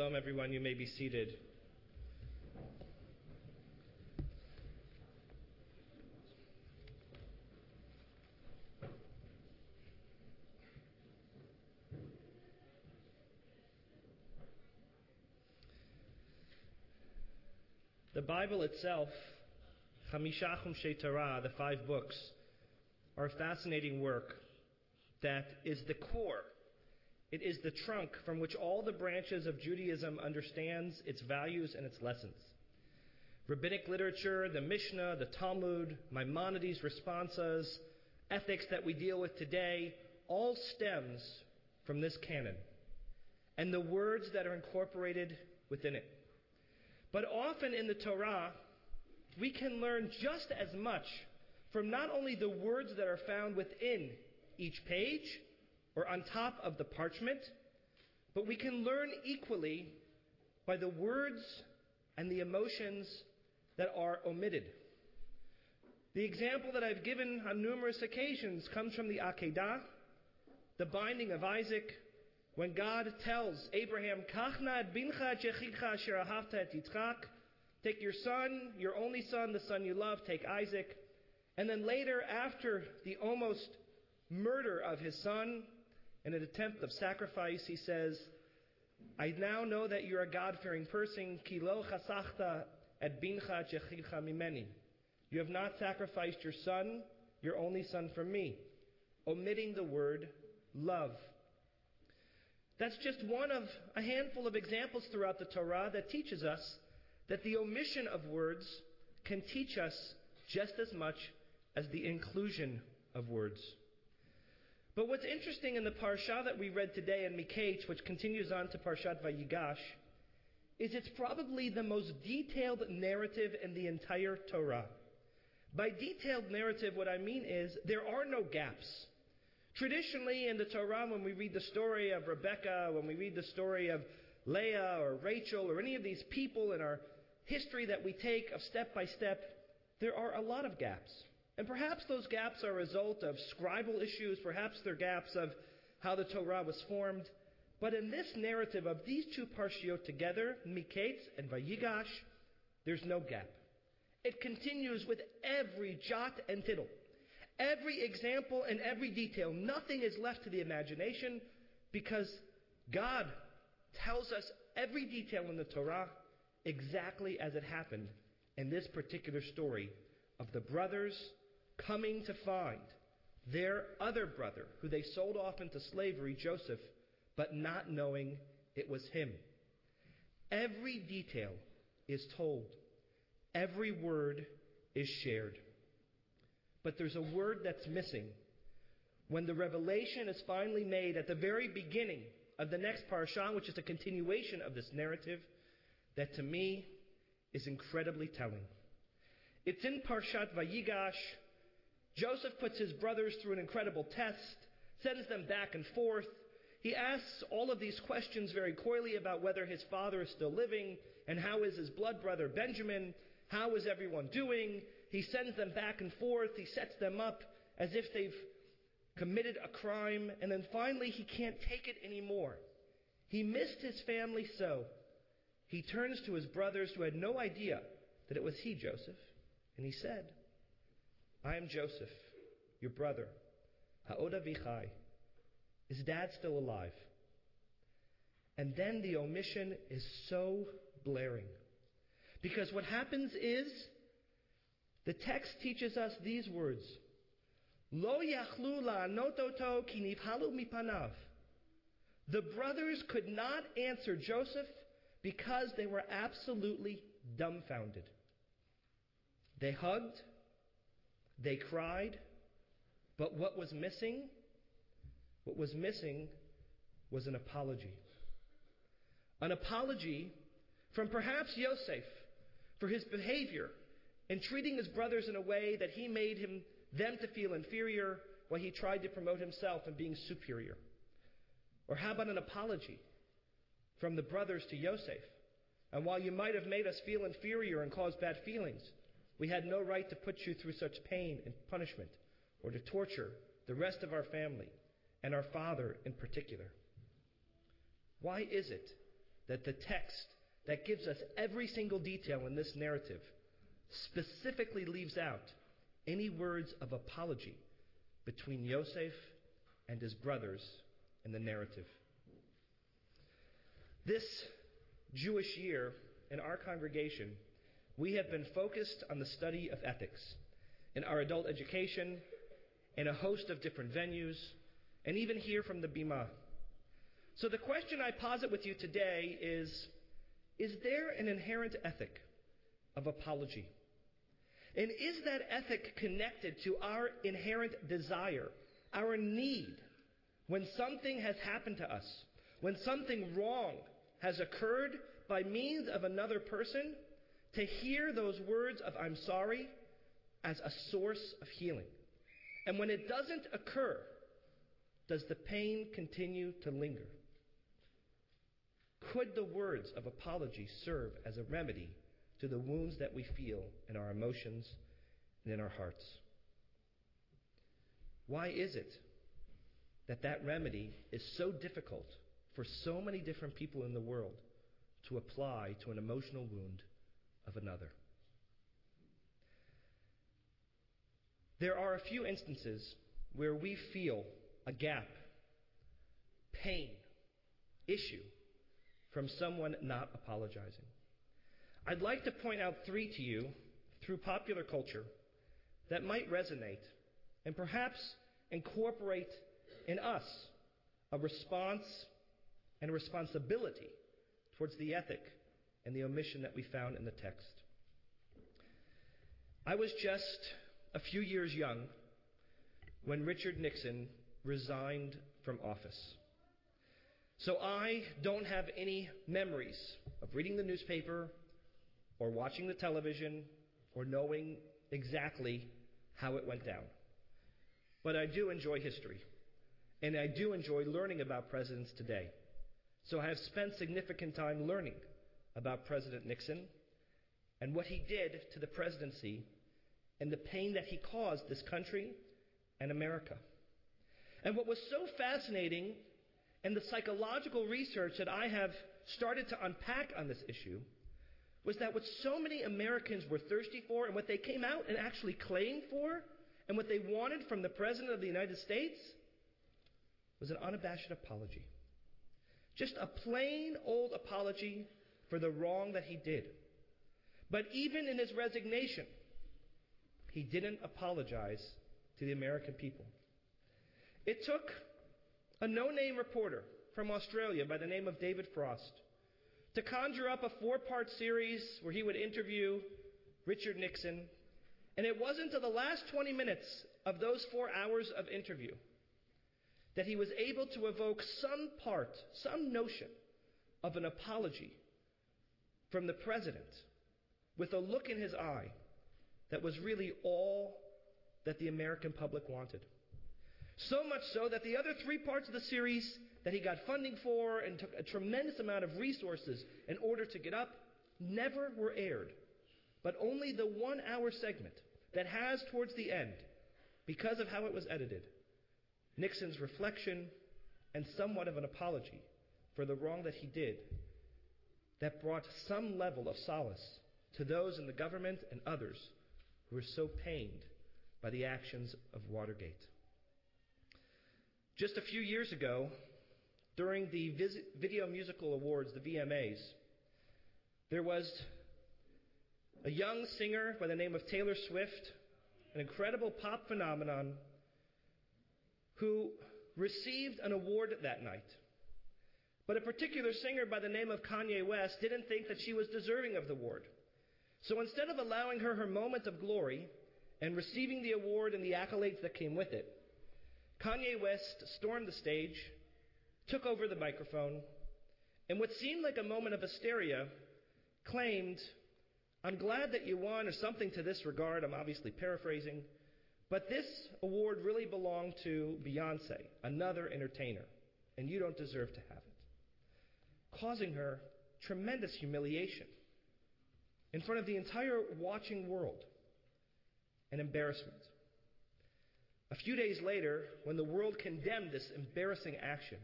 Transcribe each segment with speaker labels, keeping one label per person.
Speaker 1: Shalom, everyone. You may be seated. The Bible itself, Chamisha Chumshei the five books, are a fascinating work that is the core. It is the trunk from which all the branches of Judaism understands its values and its lessons. Rabbinic literature, the Mishnah, the Talmud, Maimonides' responses, ethics that we deal with today, all stems from this canon and the words that are incorporated within it. But often in the Torah, we can learn just as much from not only the words that are found within each page or on top of the parchment, but we can learn equally by the words and the emotions that are omitted. The example that I've given on numerous occasions comes from the Akedah, the binding of Isaac, when God tells Abraham, take your son, your only son, the son you love, take Isaac. And then later, after the almost murder of his son, in an attempt of sacrifice, he says, I now know that you're a person. Bincha shechicha mimeni. You have not sacrificed your son, your only son, for me. Omitting the word love. That's just one of a handful of examples throughout the Torah that teaches us that the omission of words can teach us just as much as the inclusion of words. But what's interesting in the parsha that we read today in Miketz, which continues on to Parshat Vayigash, is it's probably the most detailed narrative in the entire Torah. By detailed narrative, what I mean is there are no gaps. Traditionally, in the Torah, when we read the story of Rebecca, when we read the story of Leah or Rachel or any of these people in our history that we take of step by step, there are a lot of gaps. And perhaps those gaps are a result of scribal issues, perhaps they're gaps of how the Torah was formed. But in this narrative of these two parshiot together, Miketz and Vayigash, there's no gap. It continues with every jot and tittle. Every example and every detail. Nothing is left to the imagination because God tells us every detail in the Torah exactly as it happened in this particular story of the brothers coming to find their other brother, who they sold off into slavery, Joseph, but not knowing it was him. Every detail is told, every word is shared. But there's a word that's missing. When the revelation is finally made at the very beginning of the next parasha, which is a continuation of this narrative, that to me is incredibly telling. It's in Parshat Vayigash. Joseph puts his brothers through an incredible test, sends them back and forth. He asks all of these questions very coyly about whether his father is still living and how is his blood brother Benjamin. How is everyone doing? He sends them back and forth. He sets them up as if they've committed a crime. And then finally, he can't take it anymore. He missed his family so. He turns to his brothers who had no idea that it was he, Joseph. And he said, I am Joseph, your brother. Ha'od avi chai. Is dad still alive? And then the omission is so blaring. Because what happens is, the text teaches us these words. Lo yachlu la'anototo ki mipanav. The brothers could not answer Joseph because they were absolutely dumbfounded. They hugged, they cried, but what was missing? What was missing was an apology. An apology from perhaps Yosef for his behavior in treating his brothers in a way that he made him, them to feel inferior while he tried to promote himself in being superior? Or how about an apology from the brothers to Yosef? And while you might have made us feel inferior and caused bad feelings, we had no right to put you through such pain and punishment or to torture the rest of our family and our father in particular. Why is it that the text that gives us every single detail in this narrative specifically leaves out any words of apology between Yosef and his brothers in the narrative. This Jewish year in our congregation, we have been focused on the study of ethics in our adult education, in a host of different venues, and even here from the Bima. So the question I posit with you today is Is there an inherent ethic of apology? And is that ethic connected to our inherent desire, our need, when something has happened to us, when something wrong has occurred by means of another person, to hear those words of I'm sorry as a source of healing? And when it doesn't occur, does the pain continue to linger? Could the words of apology serve as a remedy to the wounds that we feel in our emotions and in our hearts? Why is it that that remedy is so difficult for so many different people in the world to apply to an emotional wound of another? There are a few instances where we feel a gap, pain, issue from someone not apologizing. I'd like to point out three to you through popular culture that might resonate and perhaps incorporate in us a response and a responsibility towards the ethic and the omission that we found in the text. I was just a few years young when Richard Nixon resigned from office. So I don't have any memories of reading the newspaper or watching the television or knowing exactly how it went down. But I do enjoy history. And I do enjoy learning about presidents today. So I have spent significant time learning about President Nixon and what he did to the presidency and the pain that he caused this country and America. And what was so fascinating and the psychological research that I have started to unpack on this issue was that what so many Americans were thirsty for and what they came out and actually claimed for and what they wanted from the President of the United States was an unabashed apology. Just a plain old apology for the wrong that he did. But even in his resignation, he didn't apologize to the American people. It took a no name reporter from Australia by the name of David Frost to conjure up a four part series where he would interview Richard Nixon. And it wasn't until the last 20 minutes of those four hours of interview that he was able to evoke some part, some notion of an apology from the president with a look in his eye that was really all that the American public wanted. So much so that the other three parts of the series that he got funding for and took a tremendous amount of resources in order to get up never were aired. But only the one hour segment that has towards the end, because of how it was edited, Nixon's reflection and somewhat of an apology for the wrong that he did, that brought some level of solace to those in the government and others who were so pained by the actions of Watergate. Just a few years ago, during the Video Musical Awards, the VMAs, there was a young singer by the name of Taylor Swift, an incredible pop phenomenon, who received an award that night. But a particular singer by the name of Kanye West didn't think that she was deserving of the award. So instead of allowing her her moment of glory and receiving the award and the accolades that came with it, Kanye West stormed the stage, took over the microphone, and what seemed like a moment of hysteria claimed, I'm glad that you won, or something to this regard. I'm obviously paraphrasing. But this award really belonged to Beyonce, another entertainer, and you don't deserve to have it. Causing her tremendous humiliation in front of the entire watching world and embarrassment. A few days later, when the world condemned this embarrassing action,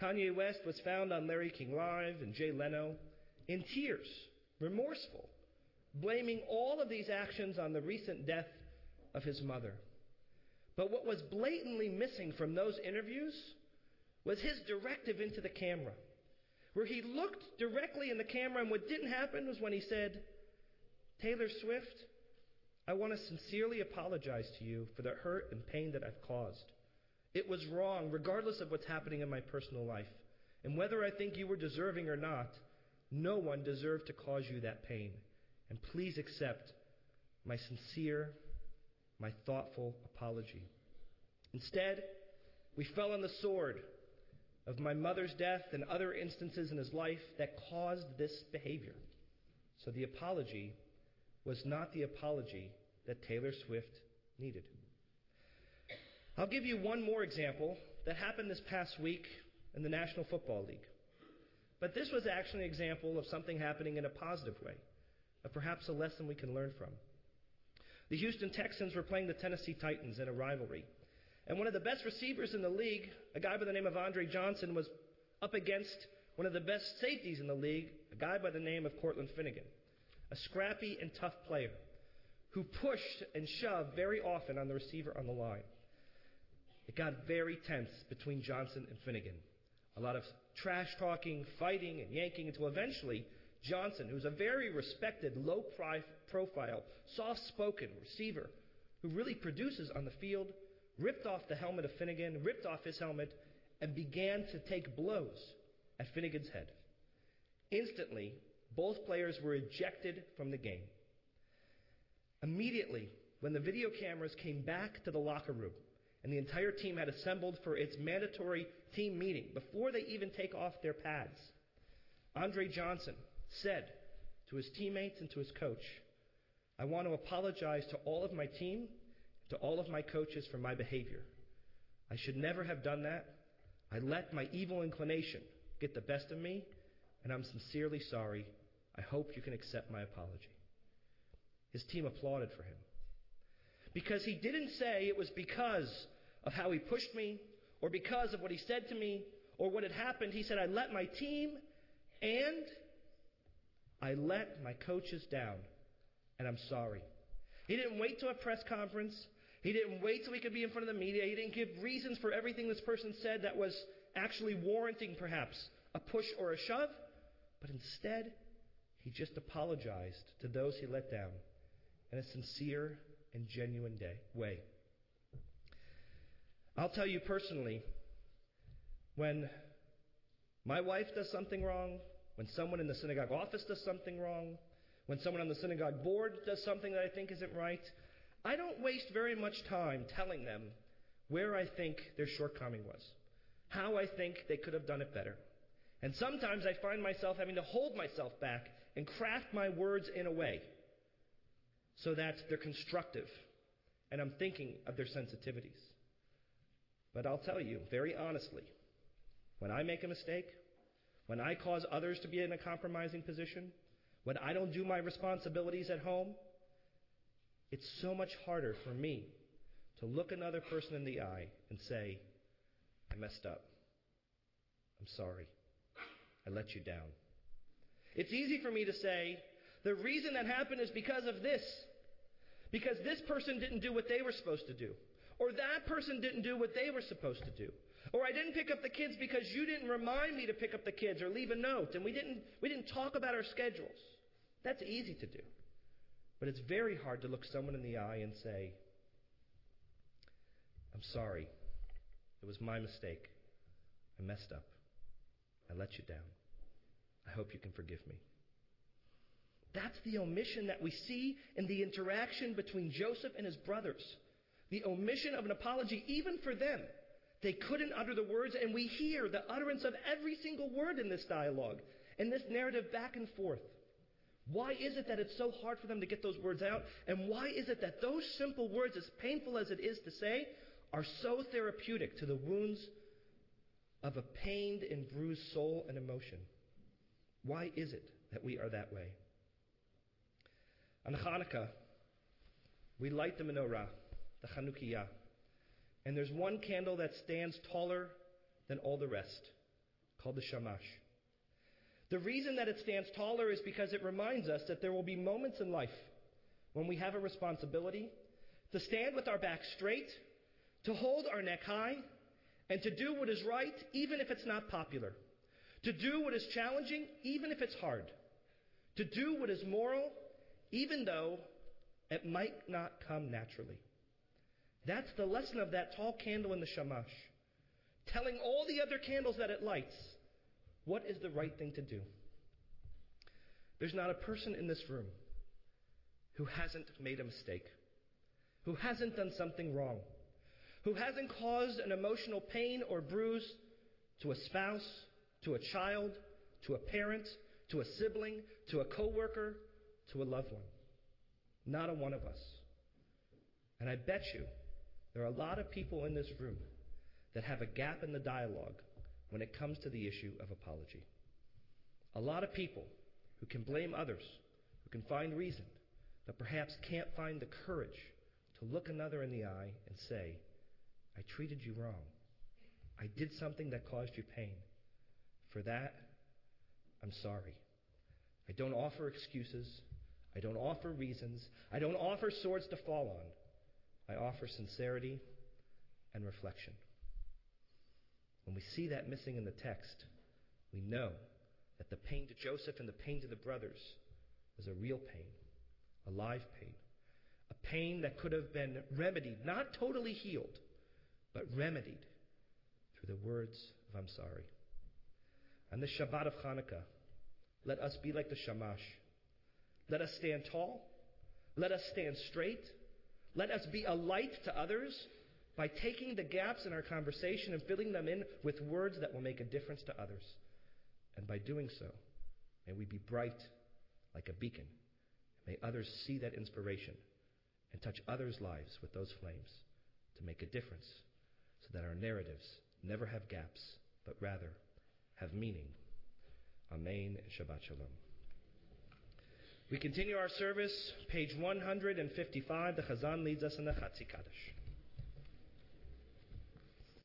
Speaker 1: Kanye West was found on Larry King Live and Jay Leno in tears, remorseful, blaming all of these actions on the recent death of his mother. But what was blatantly missing from those interviews was his directive into the camera, where he looked directly in the camera, and what didn't happen was when he said, Taylor Swift, I want to sincerely apologize to you for the hurt and pain that I've caused. It was wrong, regardless of what's happening in my personal life. And whether I think you were deserving or not, no one deserved to cause you that pain. And please accept my sincere, my thoughtful apology. Instead, we fell on the sword of my mother's death and other instances in his life that caused this behavior. So the apology was not the apology that Taylor Swift needed. I'll give you one more example that happened this past week in the National Football League. But this was actually an example of something happening in a positive way, of perhaps a lesson we can learn from. The Houston Texans were playing the Tennessee Titans in a rivalry. And one of the best receivers in the league, a guy by the name of Andre Johnson, was up against one of the best safeties in the league, a guy by the name of Cortland Finnegan, a scrappy and tough player who pushed and shoved very often on the receiver on the line. It got very tense between Johnson and Finnegan. A lot of trash talking, fighting, and yanking until eventually Johnson, who's a very respected, low profile, soft spoken receiver who really produces on the field, ripped off the helmet of Finnegan, ripped off his helmet, and began to take blows at Finnegan's head. Instantly, both players were ejected from the game. Immediately, when the video cameras came back to the locker room, and the entire team had assembled for its mandatory team meeting before they even take off their pads. Andre Johnson said to his teammates and to his coach, I want to apologize to all of my team, to all of my coaches for my behavior. I should never have done that. I let my evil inclination get the best of me, and I'm sincerely sorry. I hope you can accept my apology. His team applauded for him. Because he didn't say it was because of how he pushed me or because of what he said to me or what had happened. He said, I let my team and I let my coaches down, and I'm sorry. He didn't wait to a press conference. He didn't wait till he could be in front of the media. He didn't give reasons for everything this person said that was actually warranting, perhaps, a push or a shove. But instead, he just apologized to those he let down in a sincere and genuine day, way. I'll tell you personally, when my wife does something wrong, when someone in the synagogue office does something wrong, when someone on the synagogue board does something that I think isn't right, I don't waste very much time telling them where I think their shortcoming was, how I think they could have done it better. And sometimes I find myself having to hold myself back and craft my words in a way so that they're constructive and I'm thinking of their sensitivities. But I'll tell you very honestly, when I make a mistake, when I cause others to be in a compromising position, when I don't do my responsibilities at home, it's so much harder for me to look another person in the eye and say, I messed up. I'm sorry. I let you down. It's easy for me to say, the reason that happened is because of this. Because this person didn't do what they were supposed to do. Or that person didn't do what they were supposed to do. Or I didn't pick up the kids because you didn't remind me to pick up the kids or leave a note. And we didn't, we didn't talk about our schedules. That's easy to do. But it's very hard to look someone in the eye and say, I'm sorry. It was my mistake. I messed up. I let you down. I hope you can forgive me. That's the omission that we see in the interaction between Joseph and his brothers. The omission of an apology, even for them. They couldn't utter the words, and we hear the utterance of every single word in this dialogue, in this narrative back and forth. Why is it that it's so hard for them to get those words out? And why is it that those simple words, as painful as it is to say, are so therapeutic to the wounds of a pained and bruised soul and emotion? Why is it that we are that way? On Hanukkah, we light the menorah, the Chanukiah. And there's one candle that stands taller than all the rest. called the Shamash. The reason that it stands taller is because it reminds us that there will be moments in life when we have a responsibility to stand with our back straight, to hold our neck high, and to do what is right even if it's not popular, to do what is challenging even if it's hard, to do what is moral even though it might not come naturally. That's the lesson of that tall candle in the shamash, telling all the other candles that it lights what is the right thing to do. There's not a person in this room who hasn't made a mistake, who hasn't done something wrong, who hasn't caused an emotional pain or bruise to a spouse, to a child, to a parent, to a sibling, to a coworker, to a loved one. Not a one of us. And I bet you there are a lot of people in this room that have a gap in the dialogue when it comes to the issue of apology. A lot of people who can blame others, who can find reason, but perhaps can't find the courage to look another in the eye and say, I treated you wrong. I did something that caused you pain. For that, I'm sorry. I don't offer excuses. I don't offer reasons. I don't offer swords to fall on. I offer sincerity and reflection. When we see that missing in the text, we know that the pain to Joseph and the pain to the brothers was a real pain, a live pain, a pain that could have been remedied, not totally healed, but remedied through the words of I'm sorry. On the Shabbat of Hanukkah, let us be like the Shamash. Let us stand tall. Let us stand straight. Let us be a light to others by taking the gaps in our conversation and filling them in with words that will make a difference to others. And by doing so, may we be bright like a beacon. May others see that inspiration and touch others' lives with those flames to make a difference so that our narratives never have gaps, but rather have meaning. Amen and Shabbat Shalom. We continue our service, page 155. The Chazan leads us in the Chatzi Kaddish.